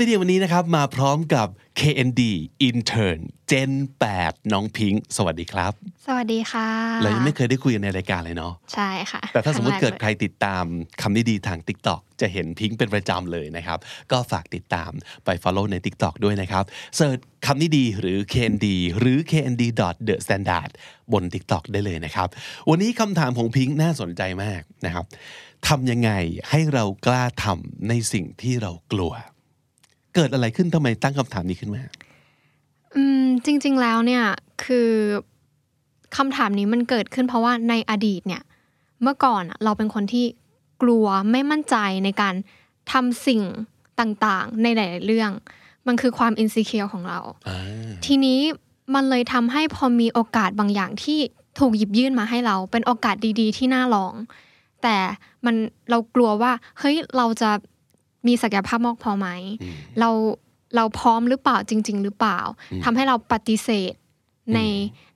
คำนี้ดีวันนี้นะครับมาพร้อมกับ KND Intern Gen 8 น้องพิงค์สวัสดีครับ สวัสดีค่ะเรายังไม่เคยได้คุยกันในรายการเลยเนาะใช่ค่ะ แต่ถ้าสมมติงแรเกิดใครลยติดตามคำนี้ดีทาง TikTok จะเห็นพิงค์เป็นประจำเลยนะครับ ก็ฝากติดตามไป Follow ใน TikTok ด้วยนะครับเสิร์ชคำนี้ดีหรือ KND หรือ KND the standard บน TikTok ได้เลยนะครับ วันนี้คำถามของพิงค์น่าสนใจมากนะครับทำยังไงให้เรากล้าทำในสิ่งที่เรากลัว เกิดอะไรขึ้นทำไมตั้งคำถามนี้ขึ้นมาอืมจริง ๆแล้วเนี่ยคือคำถามนี้มันเกิดขึ้นเพราะว่าในอดีตเนี่ยเมื่อก่อนอะเราเป็นคนที่กลัวไม่มั่นใจในการทำสิ่งต่างๆ ในหลายๆเรื่อง มันคือความอินสิเคียวของเราอ่าทีนี้มันเลยทำให้พอมีโอกาสบางอย่างที่ถูกหยิบยื่นมาให้เรา เป็นโอกาสดีๆ ที่น่าลอง แต่มันเรากลัวว่าเฮ้ยเราจะ มีศักยภาพมากพอไหมเราเราพร้อมหรือเปล่าจริง ๆ หรือเปล่าทำให้เราปฏิเสธใน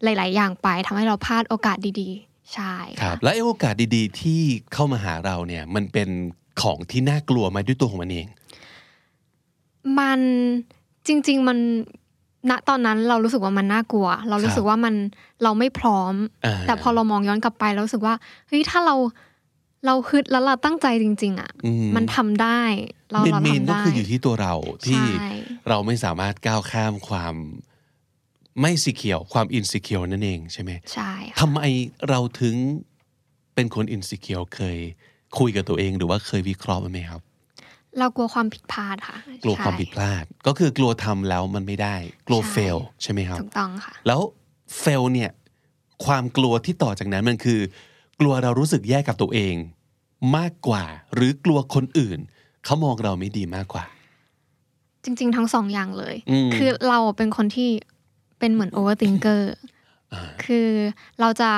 หลาย ๆ อย่างไปทำให้เราพลาดโอกาสดีๆ ใช่ครับและไอ้โอกาสดีๆ ที่เข้ามาหาเราเนี่ยมันเป็นของที่น่ากลัวไหมาด้วยตัวของมันเอง มันจริง ๆ มันณตอนนั้นเรารู้สึกว่ามันน่ากลัว เรารู้สึกว่ามันเราไม่พร้อมอ่าแต่พอเรามองย้อนกลับไปเรารู้สึกว่าเฮ้ยถ้าเรา เราฮึดแล้วเราตั้งใจจริง ๆ อะอืมมันทำได้เราเมนเราเมนทำก็ได้คืออยู่ที่ตัวเราที่ใช่เราไม่สามารถก้าวข้ามความไม่สีเขียวความอินสิเคียวนั่นเองใช่ไหมใช่ค่ะทำไมเราถึงเป็นคนอินสิเคียวเคยคุยกับตัวเองหรือว่าเคยวิเคราะห์มันไหมครับ เรากลัวความผิดพลาดค่ะ กลัวใช่ความผิดพลาด ก็คือกลัวทำแล้วมันไม่ได้ กลัวใช่เฟลใช่ไหมครับถูกต้องค่ะ แล้วเฟลเนี่ย ความกลัวที่ต่อจากนั้นมันคือ กลัวเรารู้สึกแย่กับตัวเอง มากกว่า หรือกลัวคนอื่น เขามองเราไม่ดีมากกว่า จริง ๆ ทั้งสองอย่างเลยอืมคือเราเป็นคนที่เป็นเหมือน overthinker คือเราจะ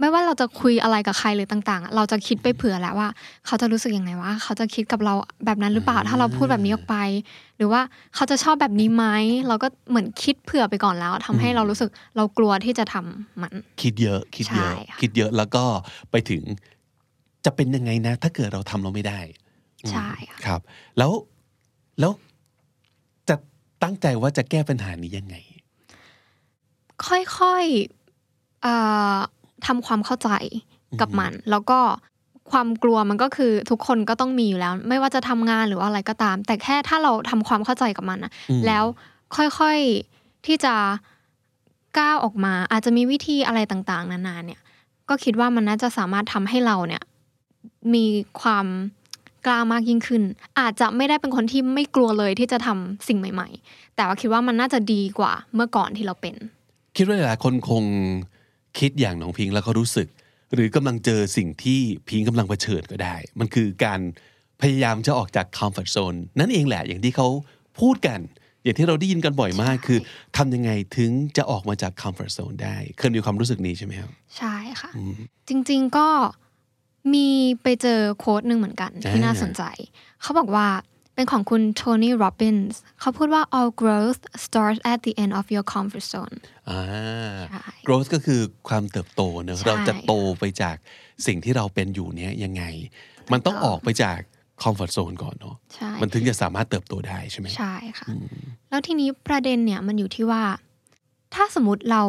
ไม่ว่าเราจะคุยอะไรกับใครหรือต่างๆอะเราจะคิดไปเผื่อแล้วว่า เขาจะรู้สึกยังไงว่า เขาจะคิดกับเราแบบนั้นหรือเปล่า ถ้าเราพูดแบบนี้ออกไป หรือว่าเขาจะชอบแบบนี้ไหมเราก็เหมือนคิดเผื่อไปก่อนแล้วทำให้เรารู้สึกเรากลัวที่จะทำมัน คิดเยอะคิดเยอะใช่ค่ะคิดเยอะแล้วก็ไปถึงจะเป็นยังไงนะ ถ้าเกิดเราทำเราไม่ได้ใช่ค่ะครับ แล้วแล้วจะตั้งใจว่าจะแก้ปัญหานี้ยังไง ค่อยๆเอ่อ ทำความเข้าใจกับมัน แล้วก็ความกลัวมันก็คือทุกคนก็ต้องมีอยู่แล้ว ไม่ว่าจะทำงานหรือว่าอะไรก็ตาม แต่แค่ถ้าเราทำความเข้าใจกับมันนะอืมแล้วค่อยๆที่จะก้าวออกมา อาจจะมีวิธีอะไรต่างๆ นานาเนี่ย ก็คิดว่ามันน่าจะสามารถทำให้เราเนี่ย มีความกล้ามากยิ่งขึ้น อาจจะไม่ได้เป็นคนที่ไม่กลัวเลยที่จะทำสิ่งใหม่ ๆ แต่ว่าคิดว่ามันน่าจะดีกว่าเมื่อก่อนที่เราเป็น คิดว่าหลายๆคนคง คิดอย่างน้องพิงค์แล้วก็รู้สึก หรือกำลังเจอสิ่งที่พิงค์กำลังเผชิญก็ได้ มันคือการพยายามจะออกจาก comfort zone นั่นเองแหละอย่างที่เขาพูดกัน อย่างที่เราได้ยินกันบ่อยมากคือทำยังไงถึงจะออกมาจาก comfort zone ได้ เคยมีความรู้สึกนี้ใช่ไหมครับ ใช่ค่ะ จริงๆก็มีไปเจอ quote หนึ่งเหมือนกันที่อ่าน่าสนใจ เขาบอกว่า เป็นของคุณ Tony Robbins เขาพูดว่า all growth starts at the end of your comfort zone อ่าใช่ growth ก็คือความเติบโตเนอะใช่เราจะโตไปจากสิ่งที่เราเป็นอยู่เนี้ยยังไง มันต้องออกไปจาก comfort zone ก่อนเนาะใช่มันถึงจะสามารถเติบโตได้ใช่ไหมใช่ค่ะ แล้วทีนี้ประเด็นเนี่ยมันอยู่ที่ว่า ถ้าสมมติเรา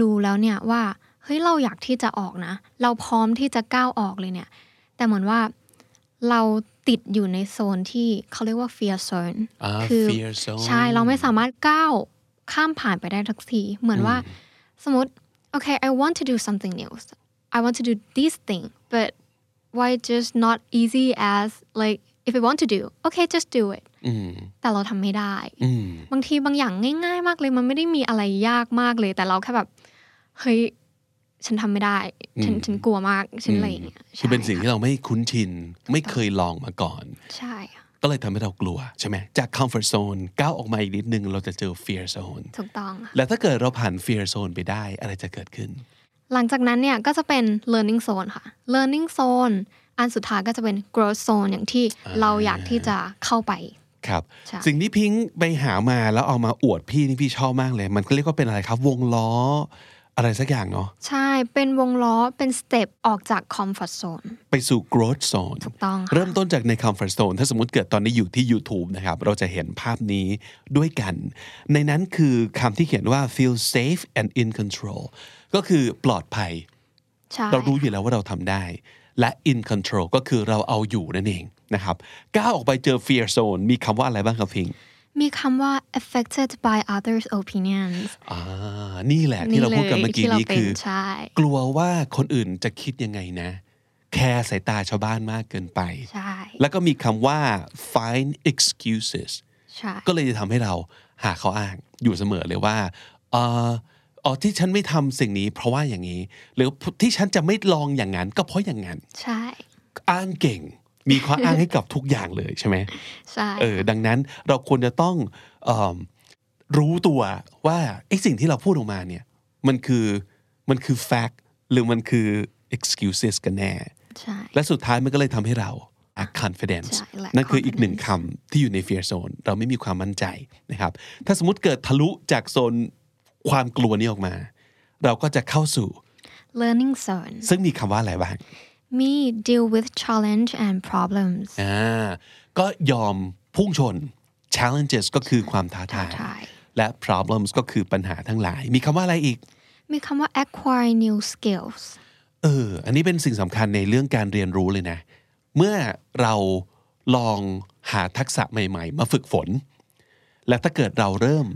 รู้แล้วเนี่ยว่าเฮ้ยเราอยากที่จะออกนะ เราพร้อมที่จะก้าวออกเลยเนี่ย แต่เหมือนว่า เราติดอยู่ในโซนที่เขาเรียกว่า fear zone อ่าคือ fear zone ใช่เราไม่สามารถก้าวข้ามผ่านไปได้ทักที เหมือนว่าสมมติ okay I want to do something new I want to do this thing but why just not easy as like if I want to do okay just do it อืมแต่เราทำไม่ได้อืมบางทีบางอย่างง่าย ๆ มากเลย มันไม่ได้มีอะไรยากมากเลย แต่เราแค่แบบ เฮ้ย ฉันทำไม่ได้ ฉันฉันกลัวมาก ฉันอะไรอย่างเงี้ยคือเป็นสิ่งใช่ที่เราไม่คุ้นชิน ไม่เคยลองมาก่อน ใช่ค่ะก็เลยทำให้เรากลัวใช่ไหม จาก comfort zone ก้าวออกมาอีกนิดนึง เราจะเจอ fear zone ถูกต้องค่ะแล้วถ้าเกิดเราผ่าน fear zone ไปได้อะไรจะเกิดขึ้น หลังจากนั้นเนี่ยก็จะเป็น learning zone ค่ะ learning zone อันสุดท้ายก็จะเป็น growth zone อย่างที่เราอยากที่จะเข้าไปครับใช่สิ่งที่พิงค์ไปหามาแล้วเอามาอวดพี่นี่พี่ชอบมากเลย มันก็เรียกว่าเป็นอะไรครับ วงล้อ อะไรสักอย่างเนาะใช่เป็นวงล้อเป็นสเต็ปออกจาก comfort zone ไปสู่ growth zone ถูกต้องค่ะเริ่มต้นจากใน comfort zone ถ้าสมมติเกิดตอนนี้อยู่ที่ YouTube นะครับ เราจะเห็นภาพนี้ด้วยกัน ในนั้นคือคำที่เขียนว่า feel safe and in control ก็คือปลอดภัยใช่เรารู้อยู่แล้วว่าเราทำได้ และ in control ก็คือเราเอาอยู่นั่นเองนะครับก้าวออกไปเจอ fear zone มีคำว่าอะไรบ้างครับพิงค์ มีคำว่า affected by others opinions อ่านี่แหละที่เราพูดกันเมื่อกี้ที่เรานี้เป็นคือใช่กลัวว่าคนอื่นจะคิดยังไงนะ แคร์สายตาชาวบ้านมากเกินไป ใช่ แล้วก็มีคำว่า find excuses ใช่ ก็เลยจะทำให้เราหาข้ออ้างอยู่เสมอเลยว่าเอ่ออ๋อที่ฉันไม่ทำสิ่งนี้ เพราะว่าอย่างนี้ หรือที่ฉันจะไม่ลองอย่างนั้นก็เพราะอย่างนั้น ใช่ อ้างเก่ง มีข้ออ้างให้กับทุกอย่างเลยใช่ไหมใช่เออดังนั้นเราควรจะต้องเอมรู้ตัวว่าไอ้สิ่งที่เราพูดออกมาเนี่ยมันคือมันคือ fact หรือมันคือ excuses กันแน่ใช่และสุดท้ายมันก็เลยทำให้เรา lack confidence ใช่ lack นั่นคืออีกหนึ่ง confidence คำที่อยู่ใน fear zone เราไม่มีความมั่นใจนะครับ ถ้าสมมติเกิดทะลุจากโซนความกลัวนี้ออกมา เราก็จะเข้าสู่ learning zone ซึ่งมีคำว่าอะไรบ้าง มี deal with challenge and problems อ่าก็ยอมพุ่งชน challenges ก็คือความท้าทายท้าทาย และ problems ก็คือปัญหาทั้งหลาย มีคำว่าอะไรอีก มีคำว่า acquire new skills เออ อันนี้เป็นสิ่งสำคัญในเรื่องการเรียนรู้เลยนะ เมื่อเราลองหาทักษะใหม่ ๆ มาฝึกฝน และถ้าเกิดเราเริ่ม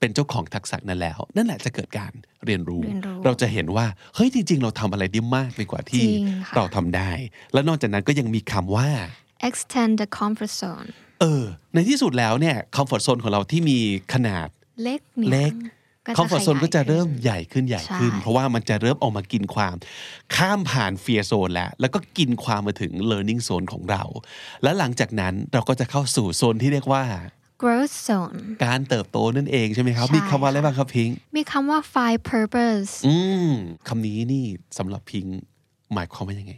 เป็นเจ้าของทักษะนั้นแล้ว นั่นแหละจะเกิดการเรียนรู้ เรียนรู้เราจะเห็นว่าเฮ้ยจริง ๆ เราทำอะไรได้มากไปกว่าที่จริงค่ะเราทำได้ และนอกจากนั้นก็ยังมีคำว่า extend the comfort zone เออ ในที่สุดแล้วเนี่ยคอมฟอร์ z โซนของเราที่มีขนาดเล็กเนี่ยเล็กก็จะคอมฟอร์ z โซนขยายก็จะเริ่มขึ้นใหญ่ขึ้นใหญ่ขึ้นใช่เพราะว่ามันจะเริ่มออกมากินความ ข้ามผ่าน fear zone แล้ว แล้วก็กินความมาถึง learning zone ของเรา แล้วหลังจากนั้นเราก็จะเข้าสู่โซนที่เรียกว่า growth zone การเติบโตนั่นเองใช่ไหมครับใช่มีคำว่าอะไรบ้างครับพิงค์มีคำว่า find purpose อืมคำนี้นี่สำหรับพิงค์หมายความว่ายังไง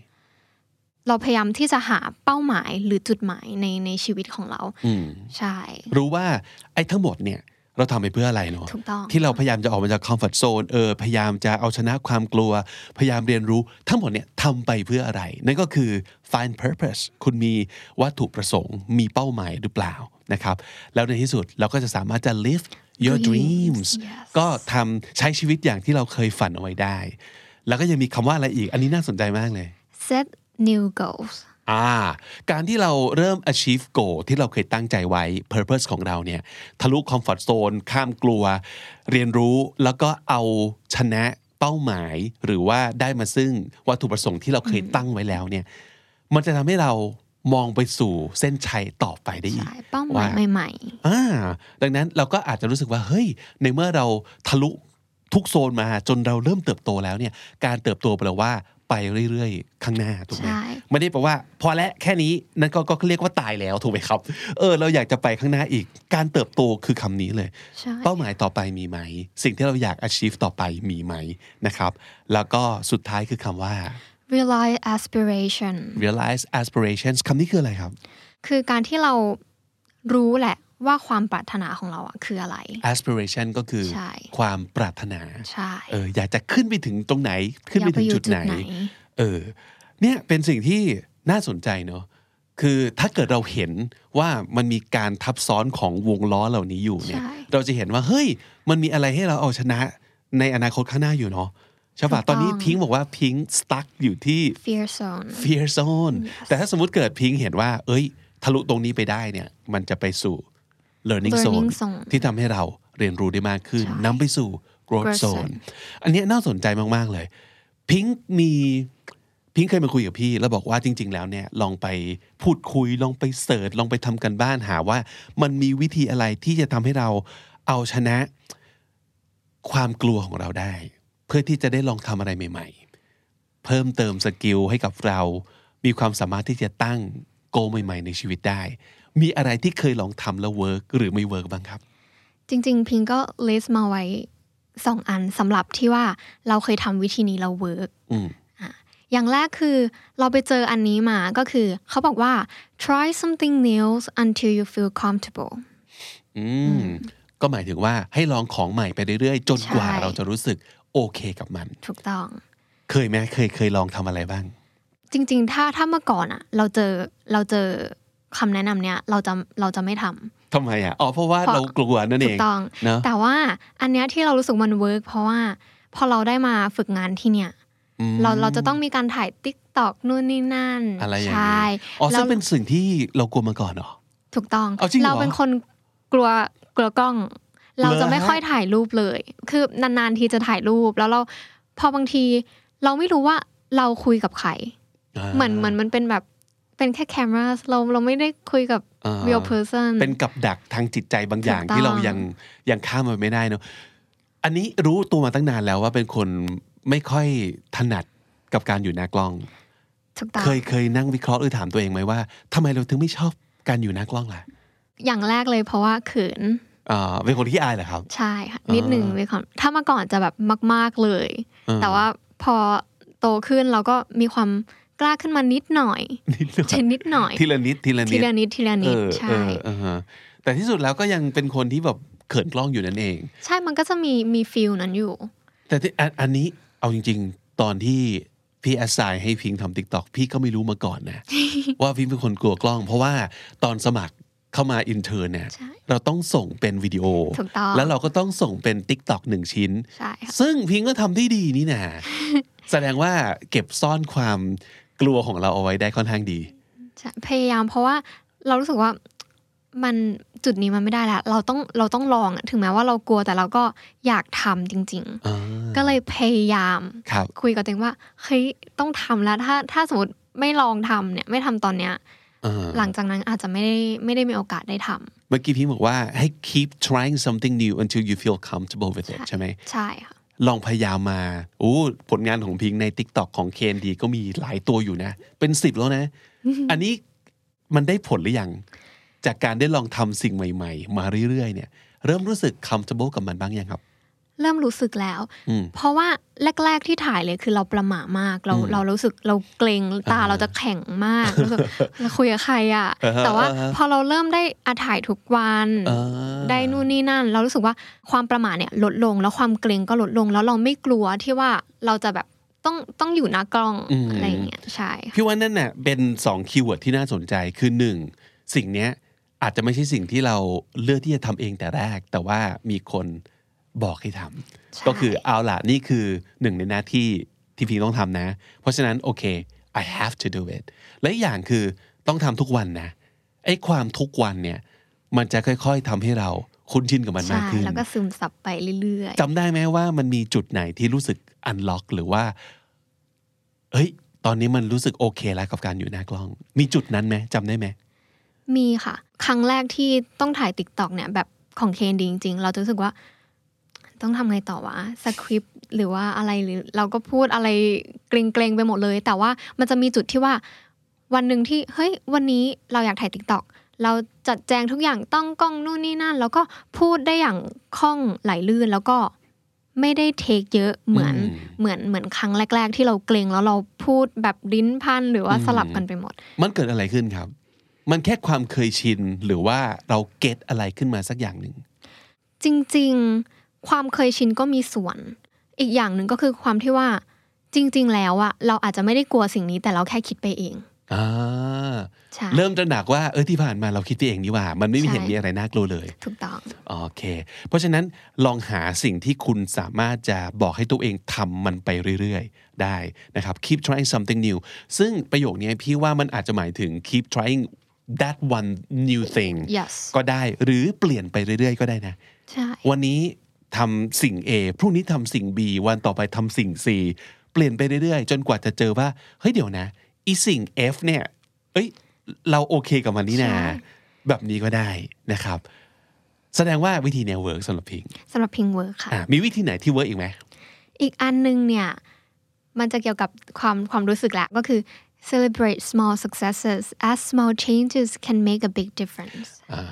เราพยายามที่จะหาเป้าหมายหรือจุดหมายในในชีวิตของเราอืมใช่ รู้ว่าไอ้ทั้งหมดเนี่ยเราทำไปเพื่ออะไรเนาะถูกต้องที่เราพยายามจะออกมาจากคอมฟอร์ทโซนเออพยายามจะเอาชนะความกลัว พยายามเรียนรู้ทั้งหมดเนี่ยทำไปเพื่ออะไร นั่นก็คือ find purpose คุณมีวัตถุประสงค์ มีเป้าหมายหรือเปล่า นะครับ แล้วในที่สุดเราก็จะสามารถจะ live your dreams Dreams yes ก็ทำใช้ชีวิตอย่างที่เราเคยฝันเอาไว้ได้ แล้วก็ยังมีคำว่าอะไรอีก อันนี้น่าสนใจมากเลย set new goals อ่าการที่เราเริ่ม achieve goal ที่เราเคยตั้งใจไว้ purpose ของเราเนี่ยทะลุ comfort zone ข้ามกลัว เรียนรู้แล้วก็เอาชนะเป้าหมาย หรือว่าได้มาซึ่งวัตถุประสงค์ที่เราเคยตั้งไว้แล้วเนี่ยมันจะทำให้เรา มองไปสู่เส้นชัยต่อไปได้อีกใช่เป้าหมายว่าใหม่อ่าดังนั้นเราก็อาจจะรู้สึกว่าเฮ้ย ในเมื่อเราทะลุทุกโซนมาจนเราเริ่มเติบโตแล้วเนี่ย การเติบโตแปลว่าไปเรื่อยๆ ข้างหน้าถูกไหมใช่ไม่ได้แปลว่า พอแล้วแค่นี้นั่นก็ก็เรียกว่าตายแล้วถูกไหมครับ เออ เราอยากจะไปข้างหน้าอีก การเติบโตคือคำนี้เลยๆใช่เป้าหมายต่อไปมีไหม สิ่งที่เราอยาก achieve ต่อไปมีไหมนะครับ แล้วก็สุดท้ายคือคำว่า realize aspiration realize aspirations คำนี้คืออะไรครับ คือการที่เรารู้แหละว่าความปรารถนาของเราอะคืออะไร aspiration ก็คือใช่ความปรารถนาใช่เอออยากจะขึ้นไปถึงตรงไหน ขึ้นไปอยากไปถึงอยู่จุดไหนจุดไหน เออ เนี่ยเป็นสิ่งที่น่าสนใจเนอะคือถ้าเกิดเราเห็นว่ามันมีการทับซ้อนของวงล้อเหล่านี้อยู่เนี่ยใช่เราจะเห็นว่าเฮ้ย มันมีอะไรให้เราเอาชนะในอนาคตข้างหน้าอยู่เนาะ ใช่ปะถูกต้องตอนนี้พิงค์บอกว่าพิงค์ stuck อยู่ที่ fear zone fear zone แต่ถ้าสมมุติเกิดพิงค์เห็นว่า เอ้ย ทะลุตรงนี้ไปได้เนี่ย มันจะไปสู่ learning zone learning zone ที่ทำให้เราเรียนรู้ได้มากขึ้นใช่นำไปสู่ growth growth zone zone อันเนี้ยน่าสนใจมาก ๆ เลย พิงค์มีพิงค์เคยมาคุยกับพี่แล้วบอกว่าจริง ๆ แล้วเนี่ยลองไปพูดคุยลองไป search ลองไปทำการบ้านหาว่า มันมีวิธีอะไรที่จะทำให้เราเอาชนะ ความกลัวของเราได้เพื่อที่จะได้ลองทำอะไรใหม่ ๆ เพิ่มเติม skill ให้กับเรา มีความสามารถที่จะตั้ง goal ใหม่ ๆ ในชีวิตได้ มีอะไรที่เคยลองทำแล้ว work หรือไม่ work บ้างครับ จริง ๆ พิงก็ list มาไว้สองอันสำหรับที่ว่าเราเคยทำวิธีนี้เรา work อืมอย่างแรกคือเราไปเจออันนี้มาก็คือ เขาบอกว่า try something new until you feel comfortable อืมก็หมายถึงว่าให้ลองของใหม่ไปเรื่อยๆ จนกว่าใช่เราจะรู้สึก โอเคกับมัน ถูกต้อง เคยไหมเคยเคยลองทำอะไรบ้าง จริง ๆ ถ้าถ้าเมื่อก่อนอะเราเจอเราเจอคำแนะนำเนี้ยเราจะเราจะไม่ทำทำไมอะอ๋อเพราะว่าเพราะเรากลัวนั่นเอถูงกต้องเนอะแต่ว่าอันเนี้ยที่เรารู้สึกมัน work เพราะว่าพอเราได้มาฝึกงานที่เนี่ยอืมเราเราจะต้องมีการถ่ายติ๊กตอกนู่นนี่นั่นอะไรอย่างใช่นี้อ๋อแล้ซึ่วงเป็นสิ่งที่เรากลัวมาก่อนเหรอถูกต้องเอาจริงเหรอเราเป็นคนกลัวกลัวกล้อง เราจะไม่เหรอฮะค่อยถ่ายรูปเลย คือนานๆทีจะถ่ายรูปแล้วเราพอบางทีเราไม่รู้ว่าเราคุยกับใคราเหมือนเหมือนมันเป็นแบบเป็นแค่แคมราเราเราไม่ได้คุยกับอ่า real person เป็นกับดักทางจิตใจบางอย่างถูกต้องที่เรายังยังข้ามมันไม่ได้เนอะอันนี้รู้ตัวมาตั้งนานแล้วว่าเป็นคนไม่ค่อยถนัดกับการอยู่หน้ากล้องถูกต้องเคยเคยนั่งวิเคราะห์หรือถามตัวเองไหมว่าทำไมเราถึงไม่ชอบการอยู่หน้ากล้องล่ะ อย่างแรกเลยเพราะว่าเขินอ่า เป็นคนที่อายเหรอครับ ใช่ค่ะนิดหนึ่งมีความถ้าเมื่อก่อนจะแบบมาก ๆเลยอ่าแต่ว่าพอโตขึ้นเราก็มีความกล้าขึ้นมานิดหน่อยนิดหน่อยเช่นนิดหน่อยทีละนิดทีละนิทีดละนิดทีละนิดเออใช่เออเออฮะแต่ที่สุดแล้วก็ยังเป็นคนที่แบบเขินกล้องอยู่นั่นเอง ใช่มันก็จะมีมี feel นั้นอยู่ แต่ที่อันอันนี้เอาจริง ๆ ตอนที่พี่ assign ให้พิงทำ TikTok พี่ก็ไม่รู้มาก่อนนะ ว่าพิงเป็นคนกลัวกล้อง เพราะว่าตอนสมัคร เข้ามา intern เนี่ยใช่เราต้องส่งเป็นวิดีโอถูกต้องแล้วเราก็ต้องส่งเป็น TikTok หนึ่งชิ้นใช่ค่ะซึ่งพิงก็ทำได้ดีนี่นะแสดงว่าเก็บซ่อนความกลัวของเราเอาไว้ได้ค่อนข้างดีใช่พยายามเพราะว่าเรารู้สึกว่ามันจุดนี้มันไม่ได้แล้วเราต้องเราต้องลองอะถึงแม้ว่าเรากลัวแต่เราก็อยากทำจริงอ่าๆก็เลยพยายามครับคุยกับตัวเองว่าเฮ้ยต้องทำแล้วถ้าถ้าสมมติไม่ลองทำเนี่ยไม่ทำตอนเนี้ยอ่า หลังจากนั้นอาจจะไม่ได้ไม่ได้มีโอกาสได้ทำเมื่อกี้พี่บอกว่าให้ keep trying something new until you feel comfortable with it ใช่ไหมใช่ค่ะลองพยายามมาโอ้ผลงานของพิงใน TikTok ของเคนดีก็มีหลายตัวอยู่นะ เป็นสิบแล้วนะ อันนี้มันได้ผลหรือยัง จากการได้ลองทำสิ่งใหม่ ๆ มาเรื่อยๆเนี่ย เริ่มรู้สึก comfortable กับมันบ้างยังครับ เริ่มรู้สึกแล้วอืมเพราะว่าแรก ๆที่ถ่ายเลยคือเราประหม่ามากเราอืมเรารู้สึกเราเกรงตาอ่าเราจะแข็งมากรู้สึกเราคุยกับใครอะอ่าฮะแต่ว่าอ่าฮะพอเราเริ่มได้อาถ่ายทุกวันอ่าได้นู่นนี่นั่น เรารู้สึกว่าความประหม่าเนี่ยลดลง แล้วความเกร็งก็ลดลง แล้วเราไม่กลัวที่ว่าเราจะแบบต้องต้องอยู่หน้ากล้องอะไรอย่างเงี้ยใช่ค่ะพี่ว่านั่นน่ะเป็นสอง keyword ที่น่าสนใจคือหนึ่งสิ่งเนี้ยอาจจะไม่ใช่สิ่งที่เราเลือกที่จะทำเองแต่แรก แต่ว่ามีคน บอกให้ทำใช่ก็คือเอาล่ะนี่คือหนึ่งในหน้าที่ที่พี่ต้องทำนะ เพราะฉะนั้นโอเค I have to do it และอีกอย่างคือต้องทำทุกวันนะไอ้ความทุกวันเนี่ย มันจะค่อย ๆทำให้เราคุ้นชินกับมันมากใช่ขึ้นแล้วก็ซึมซับไปเรื่อยจำได้ไหมว่ามันมีจุดไหนที่รู้สึก unlock หรือว่าเฮ้ย ตอนนี้มันรู้สึกโอเคแล้วกับการอยู่หน้ากล้อง มีจุดนั้นไหมจำได้ไหมๆมีค่ะ ครั้งแรกที่ต้องถ่าย TikTok เนี่ยแบบของ KND จริง ๆ เราจะรู้สึกว่า ต้องทำไงต่อวะสคริปต์หรือว่าอะไรหรือเราก็พูดอะไรเกร็งๆไปหมดเลย แต่ว่ามันจะมีจุดที่ว่าวันหนึ่งที่เฮ้ยวันนี้เราอยากถ่าย TikTok เราจัดแจงทุกอย่างตั้งกล้องนู่นนี่นั่น แล้วก็พูดได้อย่างคล่องไหลลื่นแล้วก็ไม่ได้ take เยอะเหมือนอืมเหมือนเหมือนครั้งแรก ๆ ที่เราเกร็งแล้วเราพูดแบบลิ้นพันหรือว่าสลับกันไปหมด มันเกิดอะไรขึ้นครับ มันแค่ความเคยชินหรือว่าเรา get อะไรขึ้นมาสักอย่างหนึ่งจริง ๆ ความเคยชินก็มีส่วน อีกอย่างหนึ่งก็คือความที่ว่าจริง ๆ แล้วอะเราอาจจะไม่ได้กลัวสิ่งนี้แต่เราแค่คิดไปเองอ่าใช่เริ่มตระหนักว่าเออที่ผ่านมาเราคิดไปเองนี่หว่า มันไม่มีใช่เห็นมีอะไรน่ากลัวเลยถูกต้องโอเค เพราะฉะนั้นลองหาสิ่งที่คุณสามารถจะบอกให้ตัวเองทำมันไปเรื่อยๆ ได้นะครับ keep trying something new ซึ่งประโยคนี้พี่ว่ามันอาจจะหมายถึง keep trying that one new thing yes ก็ได้หรือเปลี่ยนไปเรื่อยๆ ก็ได้นะใช่วันนี้ ทำสิ่ง A พรุ่งนี้ทำสิ่ง B วันต่อไปทำสิ่ง C เปลี่ยนไปเรื่อยๆ จนกว่าจะเจอว่า เฮ้ยเดี๋ยวนะอีสิ่ง F เนี่ยเอ้ยเราโอเคกับมันนี่นาใช่แบบนี้ก็ได้นะครับ แสดงว่าวิธีเนี้ย work สำหรับพิงสำหรับพิง work ค่ะอะมีวิธีไหนที่ work อีกไหมอีกอันหนึ่งเนี่ยมันจะเกี่ยวกับความความรู้สึกแหละก็คือ celebrate small successes as small changes can make a big difference อ่า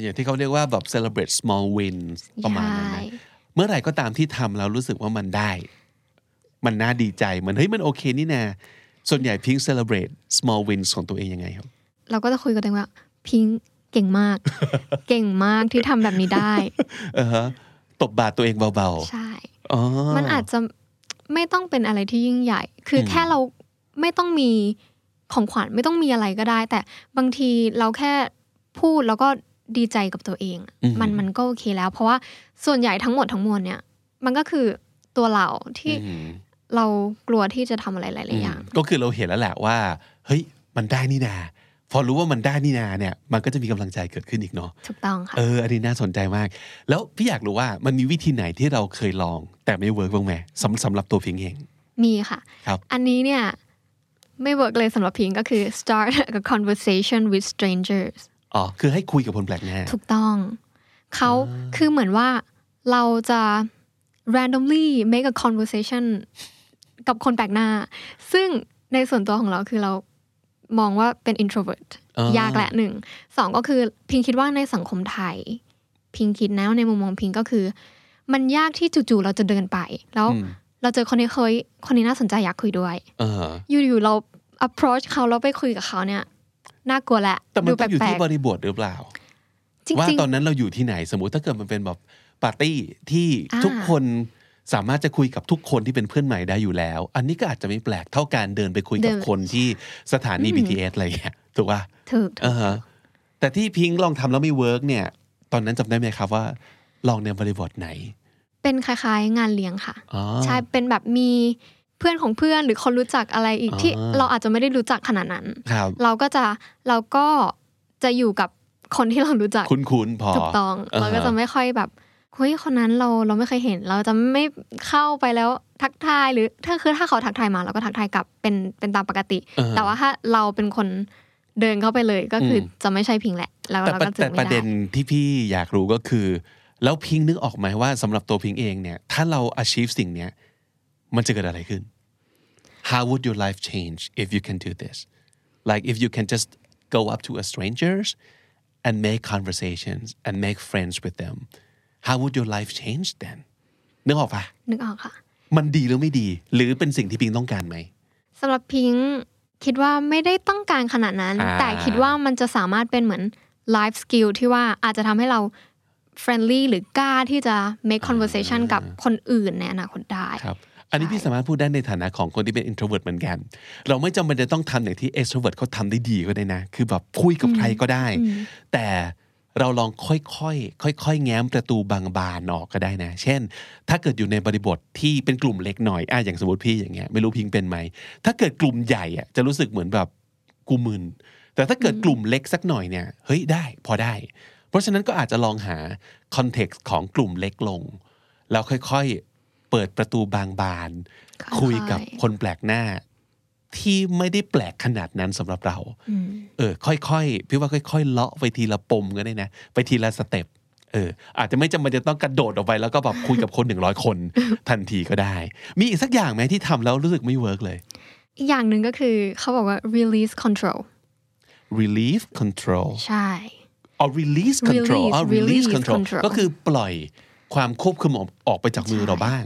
อย่างที่เขาเรียกว่าแบบ celebrate small wins ประมาณนั้นใช่นะเมื่อไหร่ก็ตามที่ทำแล้วรู้สึกว่ามันได้ มันน่าดีใจเหมือนเฮ้ยมันโอเคนี่นาส่วนใหญ่พิง celebrate small wins ของตัวเองยังไงครับ เราก็จะคุยกันเองว่าพิงค์เก่งมาก เก่งมากที่ทำแบบนี้ได้เออฮะตบบาดตัวเองเบาใช่ๆอ๋อมันอาจจะไม่ต้องเป็นอะไรที่ยิ่งใหญ่ คืออมแค่เราไม่ ต้องมีของขวัญไม่ต้องมีอะไรก็ได้ แต่บางทีเราแค่พูดแล้วก็ดีใจกับตัวเองอะมันมันก็โอเคแล้ว เพราะว่าส่วนใหญ่ทั้งหมดทั้งมวลเนี่ย มันก็คือตัวเราที่อืมเรากลัวที่จะทำอะไรหลายๆอย่าง ก็คือเราเห็นแล้วแหละว่า เฮ้ย มันได้นี่นาพอรู้ว่ามันได้นี่นาเนี่ย มันก็จะมีกำลังใจเกิดขึ้นอีกเนาะถูกต้องค่ะเอออันนี้น่าสนใจมาก แล้วพี่อยากรู้ว่ามันมีวิธีไหนที่เราเคยลอง แต่ไม่เวิร์กบ้างไหมสำสำหรับตัวพิงเองมีค่ะครับอันนี้เนี่ย ไม่เวิร์กเลยสำหรับพิงก็คือ start a conversation with strangers อ๋อ คือให้คุยกับคนแปลกหน้า ถูกต้อง เขาคือเหมือนว่าเราจะ randomly make a conversation กับคนแปลกหน้า ซึ่งในส่วนตัวของเราคือเรามองว่าเป็น introvert อ๋อยากแหละหนึ่ง สองก็คือพิงคิดว่าในสังคมไทย พิงคิดนะในมุมมองพิงก็คือ มันยากที่จู่ๆเราจะเดินไป แล้วอืม เราเจอคนนี้เคยคนนี้น่าสนใจอยากคุยด้วยเอออยู่ๆเรา approach เขาแล้วไปคุยกับเขาเนี่ยน่ากลัวแหละแต่มันดูต้องอยู่แปลที่กบริบทหรือเปล่าๆจริงว่าๆตอนนั้นเราอยู่ที่ไหนสมมุติถ้าเกิดมันเป็นแบบปาร์ตี้ที่อ่าทุกคนสามารถจะคุยกับทุกคนที่เป็นเพื่อนใหม่ได้อยู่แล้ว อันนี้ก็อาจจะไม่แปลกเท่าการเดินไปคุยกับคนที่สถานี BTS อะไรอย่างเงี้ยถูกป่ะถูกอ่าฮะแต่ที่พิงค์ลองทำแล้วไม่ work เนี่ย ตอนนั้นจำได้ไหมครับว่า ลองในบริบทไหน เป็นคล้ายๆ งานเลี้ยงค่ะอ๋อใช่เป็นแบบมีเพื่อนของเพื่อนหรือคนรู้จักอะไรอีกอ๋อที่เราอาจจะไม่ได้รู้จักขนาดนั้นครับเราก็จะเราก็จะอยู่กับคนที่เรารู้จักคุ้นๆพอถูกต้องอ่าฮะเราก็จะไม่ค่อยแบบเฮ้ยคนนั้นเราเราไม่เคยเห็น เราจะไม่เข้าไปแล้วทักทายหรือถ้าคือถ้าเขาทักทายมาเราก็ทักทายกลับเป็นเป็นตามปกติอ่าฮะแต่ว่าถ้าเราเป็นคนเดินเข้าไปเลยก็คืออมจะไม่ใช่พิงแหละแล้วแต่เราประก็จะแต่ไม่ประได้เด็นที่พี่อยากรู้ก็คือ แล้วพิงค์นึกออกไหมว่าสำหรับตัวพิงค์เองเนี่ยถ้าเรา achieve สิ่งเนี้ยมันจะเกิดอะไรขึ้น How would your life change if you can do this like if you can just go up to a strangers and make conversations and make friends with them how would your life change then นึกออกปะนึกออกค่ะ มันดีหรือไม่ดี หรือเป็นสิ่งที่พิงค์ต้องการไหมสำหรับพิงค์คิดว่าไม่ได้ต้องการขนาดนั้นอ่าแต่คิดว่ามันจะสามารถเป็นเหมือน life skill ที่ว่าอาจจะทำให้เรา friendly หรือกล้าที่จะ make conversation กับคนอื่นในอนาคตได้ครับอันนี้พี่สามารถพูดได้ในฐานะของคนที่เป็น introvert เหมือนกัน เราไม่จำเป็นจะต้องทำอย่างที่ extrovert เขาทำได้ดีก็ได้นะ คือแบบคุยกับใครก็ได้ แต่เราลองค่อยๆ ค่อยๆ แง้มประตูบางบานออกก็ได้นะ เช่น ถ้าเกิดอยู่ในบริบทที่เป็นกลุ่มเล็กหน่อยอะอย่างสมมติพี่อย่างเงี้ย ไม่รู้พิงเป็นไหม ถ้าเกิดกลุ่มใหญ่อะจะรู้สึกเหมือนแบบกูมึน แต่ถ้าเกิดกลุ่มเล็กสักหน่อยเนี่ย เฮ้ยได้ พอได้เพ ราะฉะนั้นก็อาจจะลองหาคอนเท็กซ์ของกลุ่มเล็กลง แล้วค่อยๆ เปิดประตูบางบานค่อยๆคุยกับคนแปลกหน้า ที่ไม่ได้แปลกขนาดนั้นสำหรับเราเออ ค่อยๆพี่ว่าค่อยๆเลาะไปทีละปมก็ได้นะ ไปทีละ step เอออาจจะไม่จำเป็นจะต้องกระโดดออกไปแล้วก็แบบคุยกับคนหนึ่งร้อยคนทันทีก็ได้ มีอีกสักอย่างไหมที่ทำแล้วรู้สึกไม่ work เลย อีกอย่างหนึ่งก็คือเขาบอกว่า release control relief control ใช่ อ๋อ release control อ๋อ Release release release control control ก็คือปล่อยความควบคุมออกออกไปจากมือเราบ้าง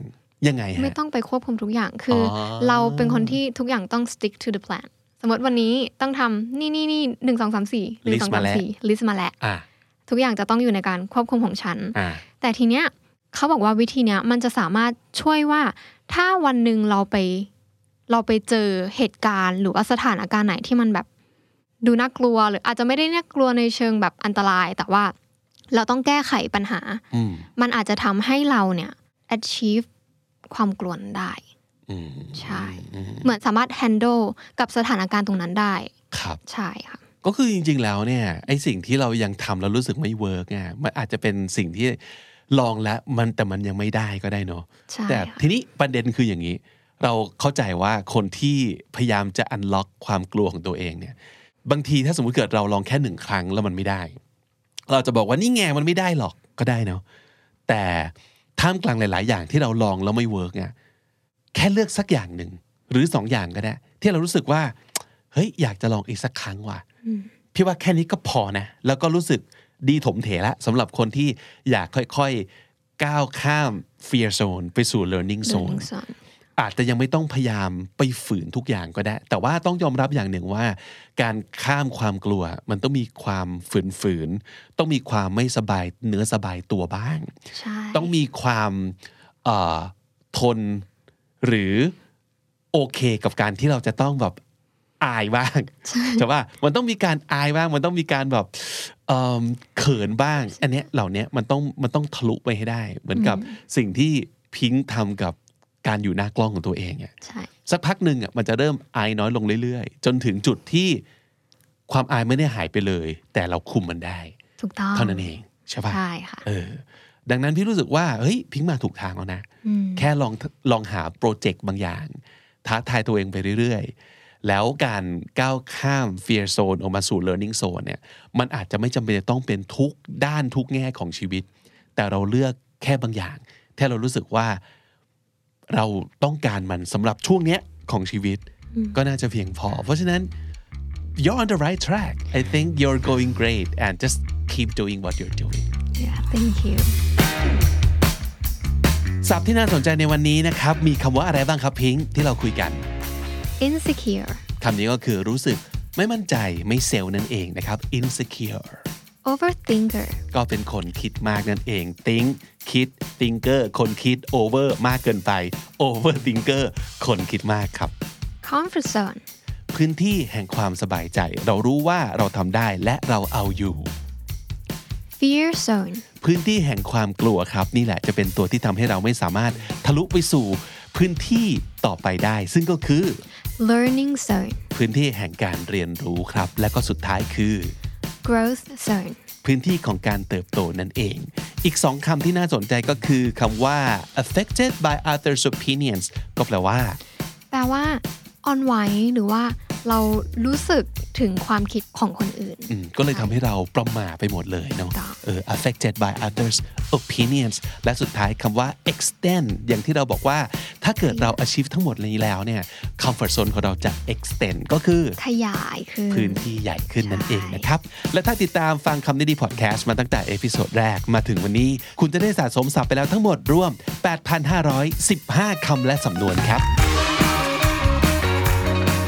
ยังไงไม่ฮะต้องไปควบคุมทุกอย่างคือออเราเป็นคนที่ทุกอย่างต้อง stick to the plan สมมติวันนี้ต้องทำนี่นี่นี่หนึ่งสองสามสี่หนึ่งสองสามสี่ list มาแล้วอะทุกอย่างจะต้องอยู่ในการควบคุมของฉันอะแต่ทีเนี้ยเขาบอกว่าวิธีเนี้ยมันจะสามารถช่วยว่า ถ้าวันหนึ่งเราไป เราไปเจอเหตุการณ์ หรือว่าสถานการณ์ไหนที่มันแบบ ดูน่ากลัวหรืออาจจะไม่ได้น่ากลัวในเชิงแบบอันตราย แต่ว่าเราต้องแก้ไขปัญหาอืมมันอาจจะทำให้เราเนี่ย achieve ความกลัวนั้นได้อืมใช่ เหมือนสามารถ handle กับสถานการณ์ตรงนั้นได้ ครับ ใช่ค่ะก็คือจริง ๆ แล้วเนี่ยไอ้สิ่งที่เรายังทำแล้วรู้สึกไม่เวิร์กเนี่ยมันอาจจะเป็นสิ่งที่ลองแล้วมันแต่มันยังไม่ได้ก็ได้เนาะใช่แต่ค่ะทีนี้ประเด็นคืออย่างนี้ เราเข้าใจว่าคนที่พยายามจะ unlock ความกลัวของตัวเองเนี่ย บางทีถ้าสมมติเกิดเราลองแค่หนึ่งครั้งแล้วมันไม่ได้ เราจะบอกว่านี่ไงมันไม่ได้หรอกก็ได้เนาะแต่ท่ามกลางหลาย ๆ อย่างที่เราลองแล้วไม่เวิร์กเนี่ยแค่เลือกสักอย่างหนึ่งหรือสองอย่างก็ได้ ที่เรารู้สึกว่าเฮ้ยอยากจะลองอีกสักครั้งว่ะพี่ว่าแค่นี้ก็พอนะ แล้วก็รู้สึกดีถมเถละสำหรับคนที่อยากค่อยๆ ก้าวข้าม fear zone ไปสู่ learning zone learning zone อาจจะยังไม่ต้องพยายามไปฝืนทุกอย่างก็ได้ แต่ว่าต้องยอมรับอย่างหนึ่งว่า การข้ามความกลัว มันต้องมีความฝืนฝืนๆต้องมีความไม่สบายเนื้อสบายตัวบ้างใช่ต้องมีความเอ่อทนหรือโอเคกับการที่เราจะต้องแบบอายบ้างใช่ป่ะมันต้องมีการอายบ้าง มันต้องมีการแบบเอิ่มเขินบ้าง อันเนี้ยเหล่าเนี้ยมันต้องมันต้องทะลุไปให้ได้ เหมือนกับสิ่งที่พิงค์ทำกับ การอยู่หน้ากล้องของตัวเองอะใช่สักพักหนึ่งอะมันจะเริ่มอายน้อยลงเรื่อยๆ จนถึงจุดที่ความอายไม่ได้หายไปเลย แต่เราคุมมันได้ถูกต้องเท่านั้นเองใช่ป่ะใช่ค่ะเออดังนั้นพี่รู้สึกว่าเฮ้ยพิงค์มาถูกทางแล้วนะอืมแค่ลองลองหาโปรเจกต์บางอย่าง ท้าทายตัวเองไปเรื่อยๆ แล้วการก้าวข้าม fear zone ออกมาสู่ learning zone เนี่ยมันอาจจะไม่จำเป็นจะต้องเป็นทุกด้านทุกแง่ของชีวิต แต่เราเลือกแค่บางอย่างแค่เรารู้สึกว่า เราต้องการมันสำหรับช่วงเนี้ยของชีวิต ก็น่าจะเพียงพอ เพราะฉะนั้น you're on the right track I think you're going great and just keep doing what you're doing yeah thank you ศัพท์ที่น่าสนใจในวันนี้นะครับ มีคำว่าอะไรบ้างครับพิงค์ที่เราคุยกัน insecure คำนี้ก็คือรู้สึกไม่มั่นใจไม่เซลล์นั่นเองนะครับ insecure overthinker ก็เป็นคนคิดมากนั่นเอง think คิด thinker คนคิด over มากเกินไป overthinker คนคิดมากครับ comfort zone พื้นที่แห่งความสบายใจ เรารู้ว่าเราทำได้และเราเอาอยู่ fear zone พื้นที่แห่งความกลัวครับ นี่แหละจะเป็นตัวที่ทำให้เราไม่สามารถทะลุไปสู่พื้นที่ต่อไปได้ ซึ่งก็คือ learning zone พื้นที่แห่งการเรียนรู้ครับ และก็สุดท้ายคือ growth zone พื้นที่ของการเติบโตนั่นเอง อีกสองคำที่น่าสนใจก็คือคำว่า affected by others opinions ก็แปลว่า แปลว่าอ่อนไหวหรือว่า เรารู้สึกถึงความคิดของคนอื่นอืมก็เลยทำให้เราประหม่าไปหมดเลยเนาะค่ะเออ affected by others opinions และสุดท้ายคำว่า extend อย่างที่เราบอกว่า ถ้าเกิดเรา achieve ทั้งหมดนี้แล้วเนี่ย comfort zone ของเราจะ extend ก็คือ ขยายขึ้น พื้นที่ใหญ่ขึ้นนั่นใช่เองนะครับ และถ้าติดตามฟังคำนี้ดีพอดแคสต์มาตั้งแต่ episode แรกมาถึงวันนี้ คุณจะได้สะสมศัพท์ไปแล้วทั้งหมดรวม 8,515 คำและสำนวนครับ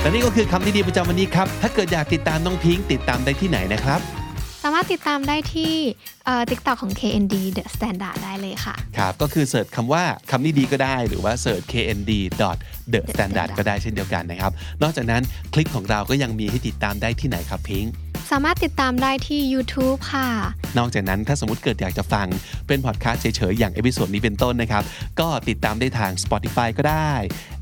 และนี่ก็คือคำนี้ดีประจำวันนี้ครับ ถ้าเกิดอยากติดตามน้องพิงค์ติดตามได้ที่ไหนนะครับ สามารถติดตามได้ที่เอ่อ TikTok ของ KND The Standard ได้เลยค่ะ ครับก็คือ search คำว่าคำนี้ดีก็ได้หรือว่าเสิร์ช knd The Standard ก็ได้เช่นเดียวกันนะครับ นอกจากนั้นคลิปของเราก็ยังมีให้ติดตามได้ที่ไหนครับพิงค์ สามารถติดตามได้ที่ YouTube ค่ะ นอกจากนั้นถ้าสมมติเกิดอยากจะฟังเป็นพอดแคสต์เฉยๆ อย่าง episode นี้เป็นต้นนะครับ ก็ติดตามได้ทาง Spotify ก็ได้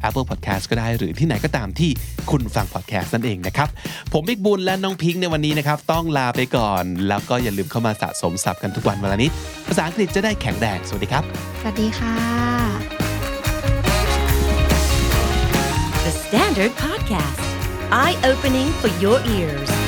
Apple Podcast ก็ได้หรือที่ไหนก็ตามที่คุณฟังพอดแคสต์นั่นเองนะครับ ผมบิ๊กบุญและน้องพิงค์ในวันนี้นะครับ ต้องลาไปก่อน แล้วก็อย่าลืมเข้ามาสะสมศัพท์กันทุกวันวันละนิดภาษาอังกฤษจะได้แข็งแรงสวัสดีครับ สวัสดีค่ะ The Standard Podcast, eye opening for your ears.